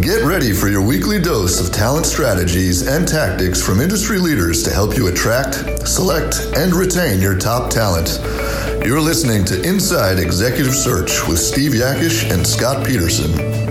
Get ready for your weekly dose of talent strategies and tactics from industry leaders to help you attract, select, and retain your top talent. You're listening to Inside Executive Search with Steve Yakesh and Scott Peterson.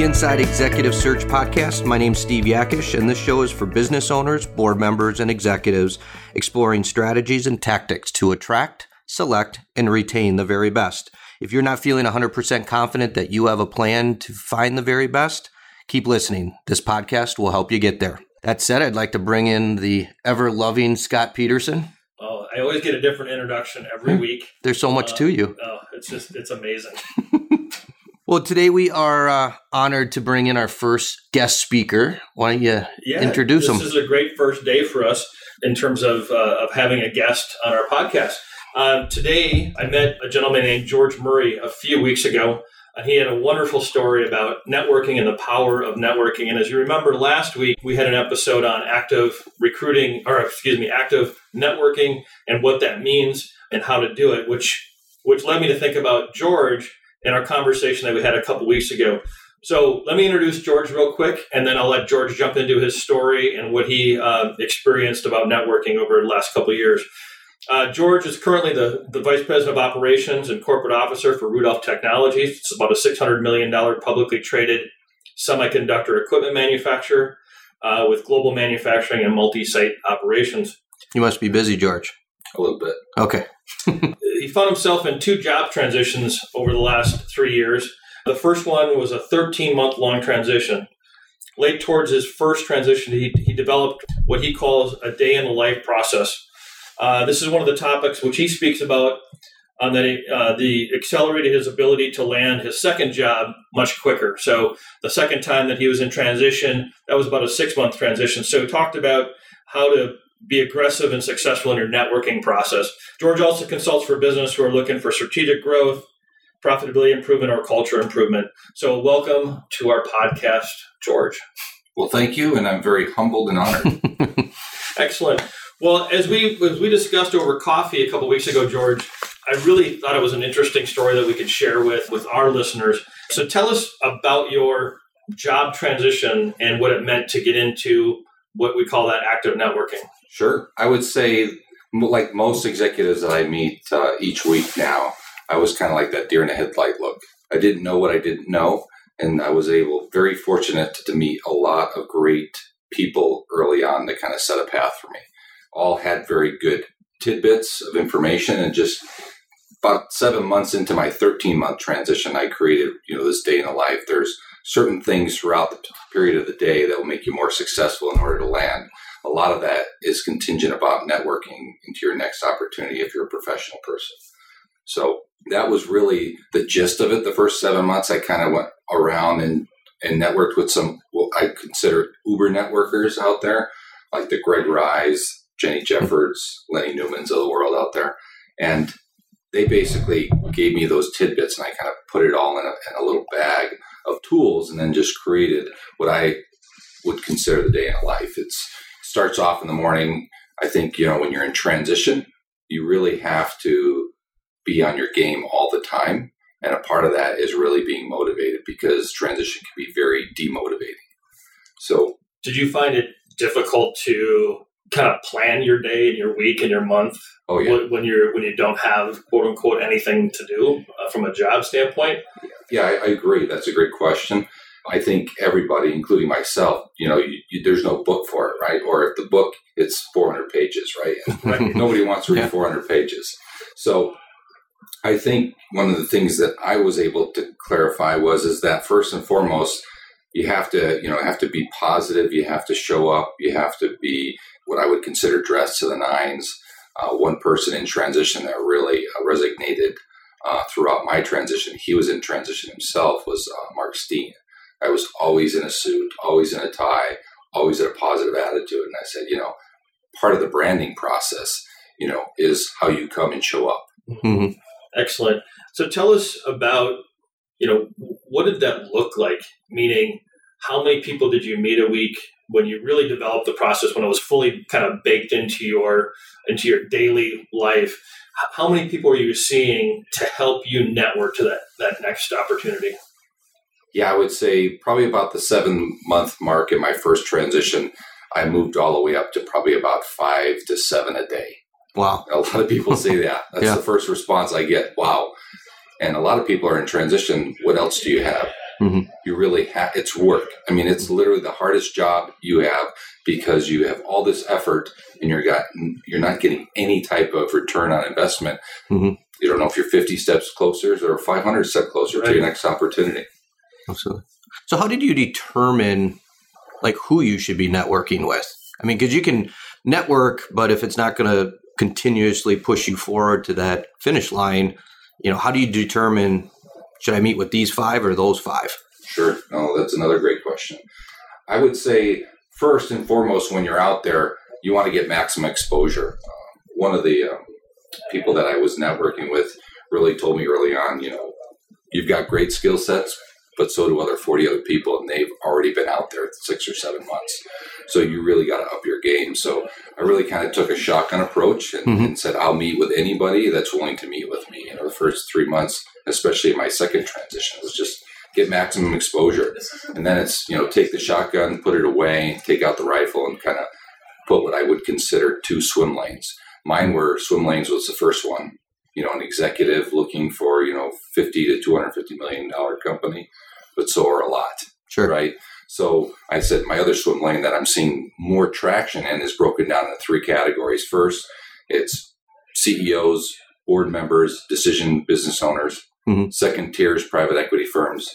The Inside Executive Search Podcast. My name's Steve Yakesh, and this show is for business owners, board members, and executives exploring strategies and tactics to attract, select, and retain the very best. If you're not feeling 100% confident that you have a plan to find the very best, keep listening. This podcast will help you get there. That said, I'd like to bring in the ever loving Scott Peterson. Oh, I always get a different introduction every hmm. week. There's so much uh, to you. Oh, it's just, it's amazing. Well, today we are uh, honored to bring in our first guest speaker. Why don't you yeah, introduce this him? This is a great first day for us in terms of, uh, of having a guest on our podcast. Uh, today, I met a gentleman named George Murray a few weeks ago, and he had a wonderful story about networking and the power of networking. And as you remember, last week we had an episode on active recruiting, or excuse me, active networking and what that means and how to do it, which which led me to think about George in our conversation that we had a couple weeks ago. So let me introduce George real quick, and then I'll let George jump into his story and what he uh, experienced about networking over the last couple years. Uh, George is currently the, the Vice President of Operations and Corporate Officer for Rudolph Technologies. It's about a $600 million publicly traded semiconductor equipment manufacturer uh, with global manufacturing and multi site operations. You must be busy, George. A little bit. Okay. he found himself in two job transitions over the last three years. The first one was a 13 month long transition. Late towards his first transition, he, he developed what he calls a day in the life process. Uh, this is one of the topics which he speaks about on that uh, the accelerated his ability to land his second job much quicker. So the second time that he was in transition, that was about a six month transition. So he talked about how to be aggressive and successful in your networking process. George also consults for business who are looking for strategic growth, profitability improvement, or culture improvement. So, welcome to our podcast, George. Well, thank you, and I'm very humbled and honored. Excellent. Well, as we as we discussed over coffee a couple weeks ago, George, I really thought it was an interesting story that we could share with with our listeners. So, tell us about your job transition and what it meant to get into what we call that active networking. Sure. I would say, like most executives that I meet uh, each week now, I was kind of like that deer in the headlight look. I didn't know what I didn't know. And I was able, very fortunate to meet a lot of great people early on to kind of set a path for me. All had very good tidbits of information and just about seven months into my 13 month transition, I created, you know, this day in the life. There's certain things throughout the period of the day that will make you more successful in order to land a lot of that is contingent about networking into your next opportunity if you're a professional person. So that was really the gist of it. The first seven months, I kind of went around and, and networked with some what I consider Uber networkers out there, like the Greg Rise, Jenny Jeffords, Lenny Newmans of the world out there. And they basically gave me those tidbits and I kind of put it all in a, in a little bag of tools and then just created what I would consider the day in life. It's starts off in the morning. I think, you know, when you're in transition, you really have to be on your game all the time. And a part of that is really being motivated because transition can be very demotivating. So, did you find it difficult to kind of plan your day and your week and your month oh, yeah. when you're when you don't have quote unquote anything to do uh, from a job standpoint? Yeah, I, I, agree. That's a great question. I think everybody, including myself, you know, you, you, there's no book for it, right? Or if the book, it's 400 pages, right? right? Nobody wants to read yeah. 400 pages. So I think one of the things that I was able to clarify was is that first and foremost, you have to, you know, have to be positive. You have to show up. You have to be what I would consider dressed to the nines. Uh, one person in transition that really uh, resonated uh, throughout my transition, he was in transition himself, was uh, Mark Steen. I was always in a suit, always in a tie, always in a positive attitude. And I said, you know, part of the branding process, you know, is how you come and show up. Mm-hmm. Excellent. So tell us about, you know, what did that look like? Meaning, how many people did you meet a week when you really developed the process when it was fully kind of baked into your into your daily life how many people are you seeing to help you network to that that next opportunity yeah i would say probably about the seven month mark in my first transition i moved all the way up to probably about five to seven a day wow a lot of people say that that's yeah. the first response i get wow and a lot of people are in transition what else do you have Mm-hmm. You really have, it's work. I mean, it's literally the hardest job you have because you have all this effort and you're got, you're not getting any type of return on investment. Mm-hmm. You don't know if you're 50 steps closer or 500 steps closer right. to your next opportunity. Absolutely. So how did you determine like who you should be networking with? I mean, because you can network, but if it's not going to continuously push you forward to that finish line, you know, how do you determine should I meet with these five or those five? Sure. No, that's another great question. I would say first and foremost, when you're out there, you want to get maximum exposure. Uh, one of the um, people that I was networking with really told me early on, you know, you've got great skill sets, but so do other 40 other people, and they've already been out there six or seven months. So you really got to up your game. So I really kind of took a shotgun approach and, mm-hmm. and, said, I'll meet with anybody that's willing to meet with me. You know, the first three months, especially my second transition, was just get maximum exposure. And then it's, you know, take the shotgun, put it away, take out the rifle, and kind of put what I would consider two swim lanes. Mine were swim lanes was the first one. You know, an executive looking for, you know, 50 to 250 million dollar company, but so are a lot. Sure. Right. So I said my other swim lane that I'm seeing more traction in is broken down into three categories. First, it's CEOs, board members, decision business owners. Mm-hmm. Second tier is private equity firms.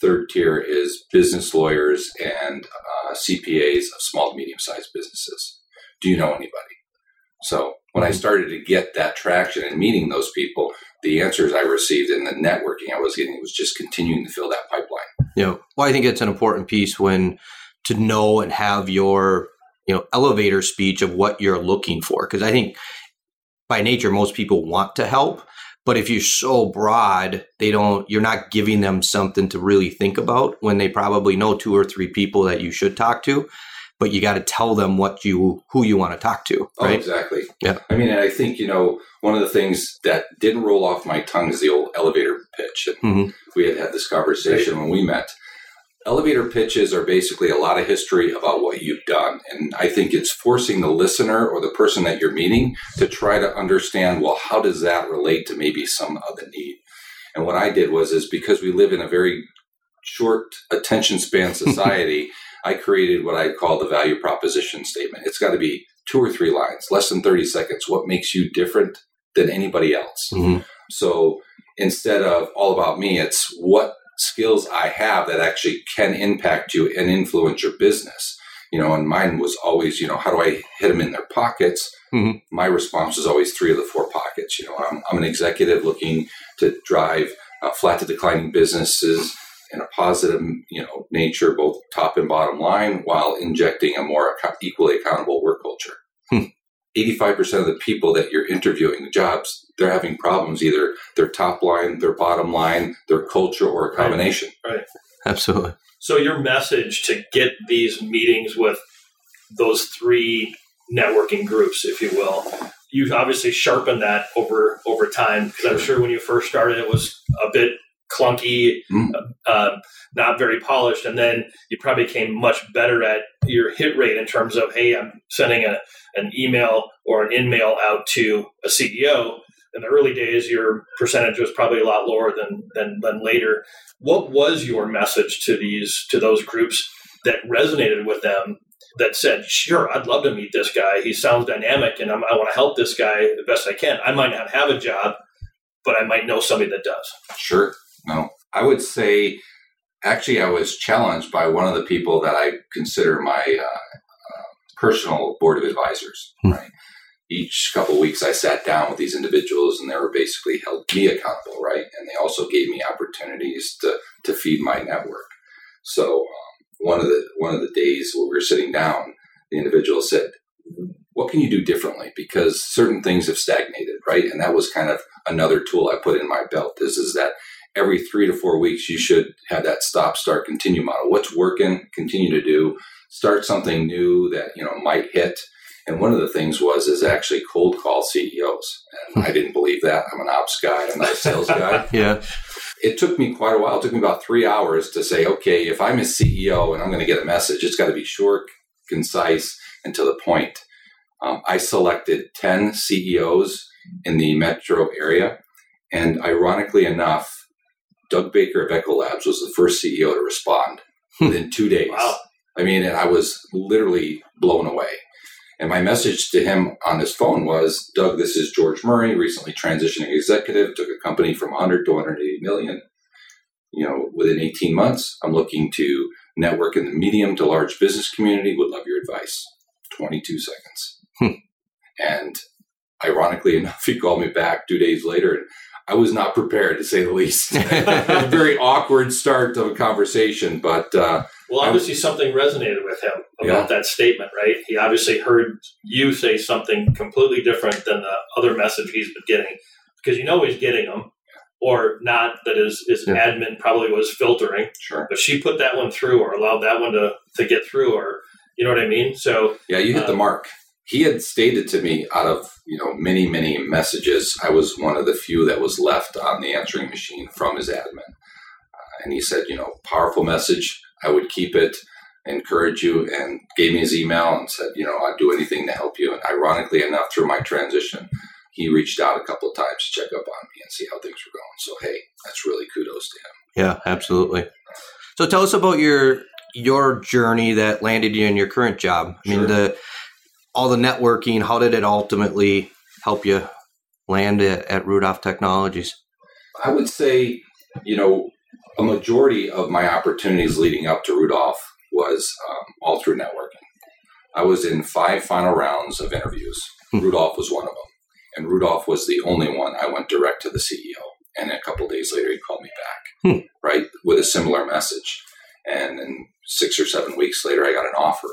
Third tier is business lawyers and uh, CPAs of small to medium sized businesses. Do you know anybody? So when I mm-hmm. started to get that traction and meeting those people, the answers I received and the networking I was getting was just continuing to fill that pipeline. Yeah. Well, I think it's an important piece when to know and have your, you know, elevator speech of what you're looking for. Cause I think by nature, most people want to help. But if you're so broad, they don't, you're not giving them something to really think about when they probably know two or three people that you should talk to but you got to tell them what you who you want to talk to oh, right? oh, exactly. Yeah. I mean and i think you know one of the things that didn't roll off my tongue is the old elevator pitch. And mm-hmm. we had had this conversation right. when we met. Elevator pitches are basically a lot of history about what you've done and i think it's forcing the listener or the person that you're meeting to try to understand well how does that relate to maybe some other need? And what i did was is because we live in a very short attention span society I created what I call the value proposition statement. It's got to be two or three lines, less than 30 seconds. What makes you different than anybody else? Mm-hmm. So instead of all about me, it's what skills I have that actually can impact you and influence your business. You know, and mine was always, you know, how do I hit them in their pockets? Mm-hmm. My response is always three of the four pockets. You know, I'm, I'm an executive looking to drive uh, flat to declining businesses in a positive, you know, nature, both top and bottom line, while injecting a more equally accountable work culture. Hmm. 85% of the people that you're interviewing the jobs, they're having problems either their top line, their bottom line, their culture, or a combination. Right. right. Absolutely. So your message to get these meetings with those three networking groups, if you will, you've obviously sharpened that over over time because I'm sure when you first started it was a bit clunky, mm. uh, not very polished, and then you probably became much better at your hit rate in terms of, hey, I'm sending a, an email or an in mail out to a CEO. In the early days, your percentage was probably a lot lower than, than than later. What was your message to these to those groups that resonated with them? That said, sure, I'd love to meet this guy. He sounds dynamic, and I'm, I want to help this guy the best I can. I might not have a job, but I might know somebody that does. Sure. No, I would say actually I was challenged by one of the people that I consider my uh, uh, personal board of advisors. Hmm. Right. Each couple weeks, I sat down with these individuals, and they were basically held me accountable, right? And they also gave me opportunities to to feed my network. So um, one of the one of the days when we were sitting down, the individual said, "What can you do differently? Because certain things have stagnated, right?" And that was kind of another tool I put in my belt. Is is that every three to four weeks, you should have that stop, start, continue model. What's working, continue to do, start something new that, you know, might hit. And one of the things was is actually cold call CEOs. And I didn't believe that. I'm an ops guy. I'm not a sales guy. yeah. It took me quite a while. It took me about three hours to say, okay, if I'm a CEO and I'm going to get a message, it's got to be short, concise, and to the point. Um, I selected 10 CEOs in the metro area. And ironically enough, Doug Baker of Ecolabs was the first CEO to respond within two days. Wow. I mean, and I was literally blown away. And my message to him on his phone was, Doug, this is George Murray, recently transitioning executive, took a company from 100 to 180 million. You know, within 18 months, I'm looking to network in the medium to large business community. Would love your advice. 22 seconds. Hmm. And ironically enough, he called me back two days later, and I was not prepared to say the least. a very awkward start of a conversation, but uh, Well, obviously something resonated with him about that statement, right? He obviously heard you say something completely different than the other message he's been getting because you know he's getting them or not that his, his Yeah. admin probably was filtering, sure. but she put that one through or allowed that one to, to get through or, you know what I mean? So, Yeah, you hit the Um, mark. He had stated to me out of you know many many messages, I was one of the few that was left on the answering machine from his admin, uh, and he said, you know, powerful message. I would keep it, encourage you, and gave me his email and said, you know, I'd do anything to help you. And ironically enough, through my transition, he reached out a couple of times to check up on me and see how things were going. So hey, that's really kudos to him. Yeah, absolutely. So tell us about your your journey that landed you in your current job. I Sure. mean, the all the networking. How did it ultimately help you land at, at Rudolph Technologies? I would say, you know, a majority of my opportunities leading up to Rudolph was um, all through networking. I was in five final rounds of interviews. Hmm. Rudolph was one of them. And Rudolph was the only one I went direct to the CEO. And a couple days later, he called me back, Hmm. right, with a similar message. And then six or seven weeks later, I got an offer.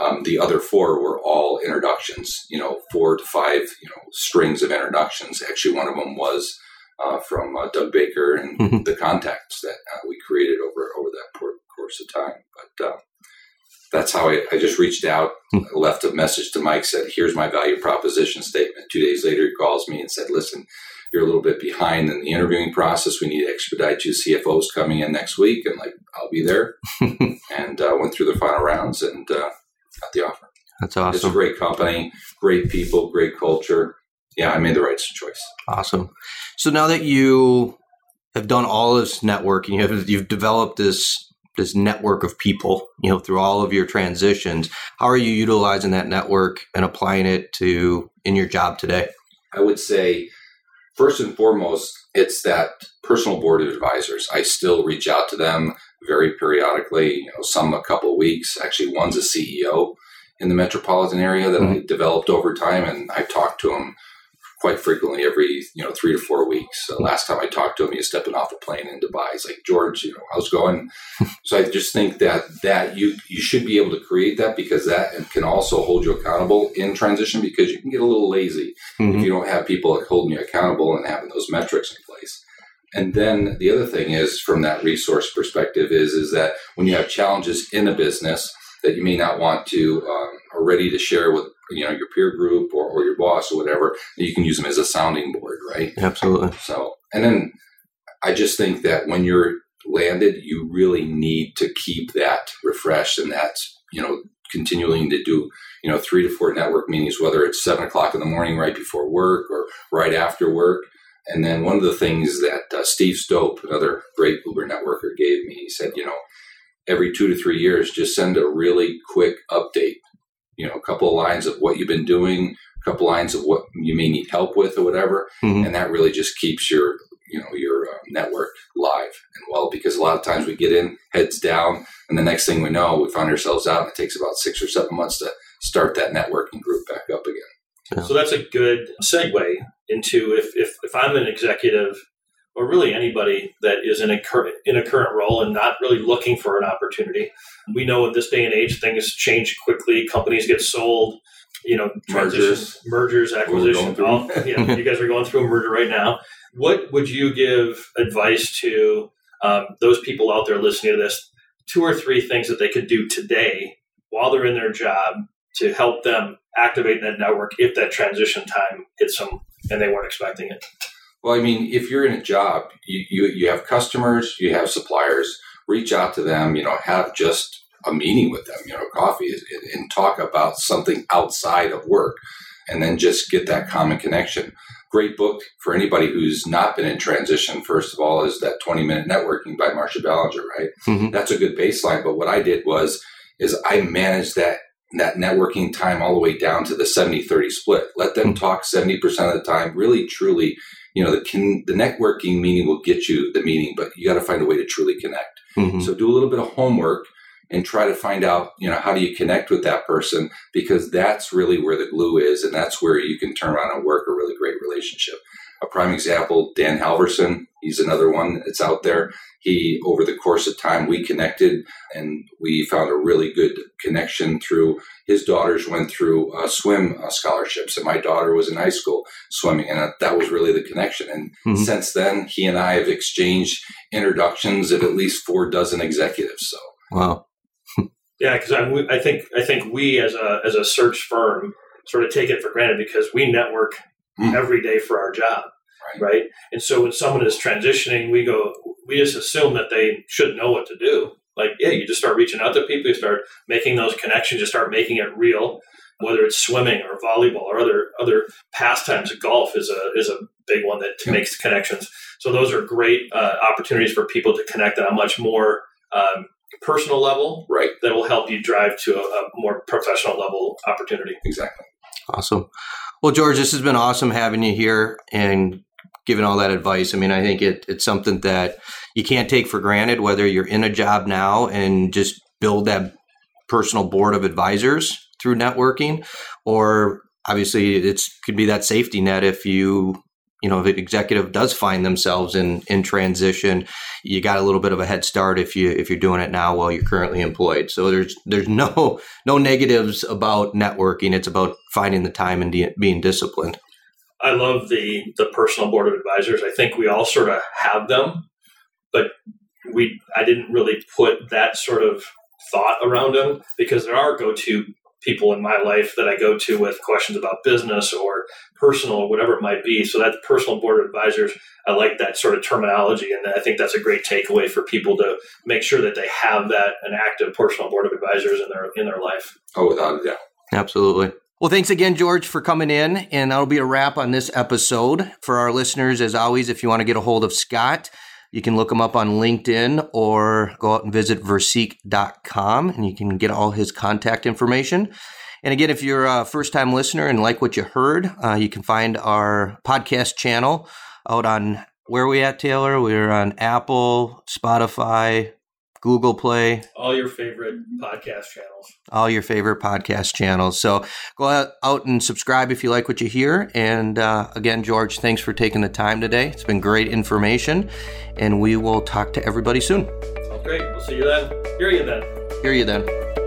Um, the other four were all introductions. You know, four to five, you know, strings of introductions. Actually, one of them was uh, from uh, Doug Baker and Mhm. the contacts that uh, we created over over that por- course of time. But uh, that's how I, I just reached out, Hmm. left a message to Mike, said, "Here's my value proposition statement." Two days later, he calls me and said, "Listen, you're a little bit behind in the interviewing process. We need to expedite you. CFO's coming in next week, and like I'll be there." and uh, went through the final rounds and uh, got the offer. That's awesome. It's a great company, great people, great culture. Yeah, I made the right choice. Awesome. So now that you have done all this networking, you have you've developed this this network of people, you know, through all of your transitions. How are you utilizing that network and applying it to in your job today? I would say, first and foremost, it's that personal board of advisors. I still reach out to them very periodically. You know, some a couple of weeks. Actually, one's a CEO in the metropolitan area that I developed over time, and I talk to him quite frequently every you know three to four weeks. Uh, last time I talked to him, he was stepping off a plane in Dubai. He's like, George, you know, how's it going? so I just think that that you you should be able to create that because that can also hold you accountable in transition because you can get a little lazy if you don't have people holding you accountable and having those metrics in place. And then the other thing is from that resource perspective is is that when you have challenges in a business that you may not want to um, are ready to share with you know your peer group or, or your boss or whatever, you can use them as a sounding board, right? Absolutely. So, and then I just think that when you're landed, you really need to keep that refreshed and that's, you know, continuing to do, you know, three to four network meetings, whether it's seven o'clock in the morning right before work or right after work. And then one of the things that uh, Steve Stope, another great Uber networker, gave me, he said, you know, every two to three years, just send a really quick update, you know, a couple of lines of what you've been doing, a couple lines of what you may need help with or whatever. Mhm. and that really just keeps your you know your uh, network live and well because a lot of times we get in heads down and the next thing we know we find ourselves out and it takes about six or seven months to start that networking group back up again. So that's a good segue into if, if, if I'm an executive or really anybody that is in a current in a current role and not really looking for an opportunity. We know in this day and age things change quickly, companies get sold, you know, transitions, mergers, acquisitions. all- yeah, you guys are going through a merger right now. what would you give advice to um, those people out there listening to this? Two or three things that they could do today while they're in their job to help them activate that network if that transition time hits them and they weren't expecting it. Well, I mean, if you're in a job, you, you, you have customers, you have suppliers, reach out to them, you know, have just a meeting with them, you know, coffee and, and talk about something outside of work and then just get that common connection. Great book for anybody who's not been in transition. First of all, is that 20 minute networking by Marcia Ballinger, right? Mm-hmm. That's a good baseline. But what I did was, is I managed that that networking time all the way down to the 70-30 split. Let them mm-hmm. talk 70% of the time, really truly, you know, the can, the networking meeting will get you the meeting, but you got to find a way to truly connect. Mm-hmm. So do a little bit of homework and try to find out, you know, how do you connect with that person? Because that's really where the glue is, and that's where you can turn around and work a really great relationship. A prime example, Dan Halverson, he's another one that's out there. He, over the course of time, we connected and we found a really good connection through his daughters went through uh, swim uh, scholarships, and my daughter was in high school swimming, and uh, that was really the connection. And mm-hmm. since then, he and I have exchanged introductions of at least four dozen executives. So, wow. Yeah, because I, I think I think we as a as a search firm sort of take it for granted because we network mm. every day for our job, right. right? And so when someone is transitioning, we go we just assume that they should know what to do. Like, yeah, you just start reaching out to people, you start making those connections, you start making it real. Whether it's swimming or volleyball or other other pastimes, golf is a is a big one that yeah. makes connections. So those are great uh, opportunities for people to connect on a much more um, personal level, right? That will help you drive to a, a more professional level opportunity. Exactly. Awesome. Well, George, this has been awesome having you here and giving all that advice. I mean, I think it, it's something that you can't take for granted, whether you're in a job now and just build that personal board of advisors through networking, or obviously it's could be that safety net if you you know if an executive does find themselves in in transition you got a little bit of a head start if you if you're doing it now while you're currently employed. So there's there's no no negatives about networking. It's about finding the time and de- being disciplined. I love the the personal board of advisors. I think we all sort of have them but we i didn't really put that sort of thought around them because there are go-to people in my life that I go to with questions about business or personal or whatever it might be. So that personal board of advisors, I like that sort of terminology, and I think that's a great takeaway for people to make sure that they have that an active personal board of advisors in their in their life. Oh, without a doubt, absolutely. Well, thanks again, George, for coming in. And that'll be a wrap on this episode. For our listeners, as always, if you want to get a hold of Scott, you can look him up on LinkedIn or go out and visit versique.com and you can get all his contact information. And again, if you're a first time listener and like what you heard, uh, you can find our podcast channel out on where are we at, Taylor? We're on Apple, Spotify, Google Play. All your favorite podcast channels. All your favorite podcast channels. So go out, and subscribe if you like what you hear. And uh, again, George, thanks for taking the time today. It's been great information. And we will talk to everybody soon. Oh, great. We'll see you then. Hear you then. Hear you then.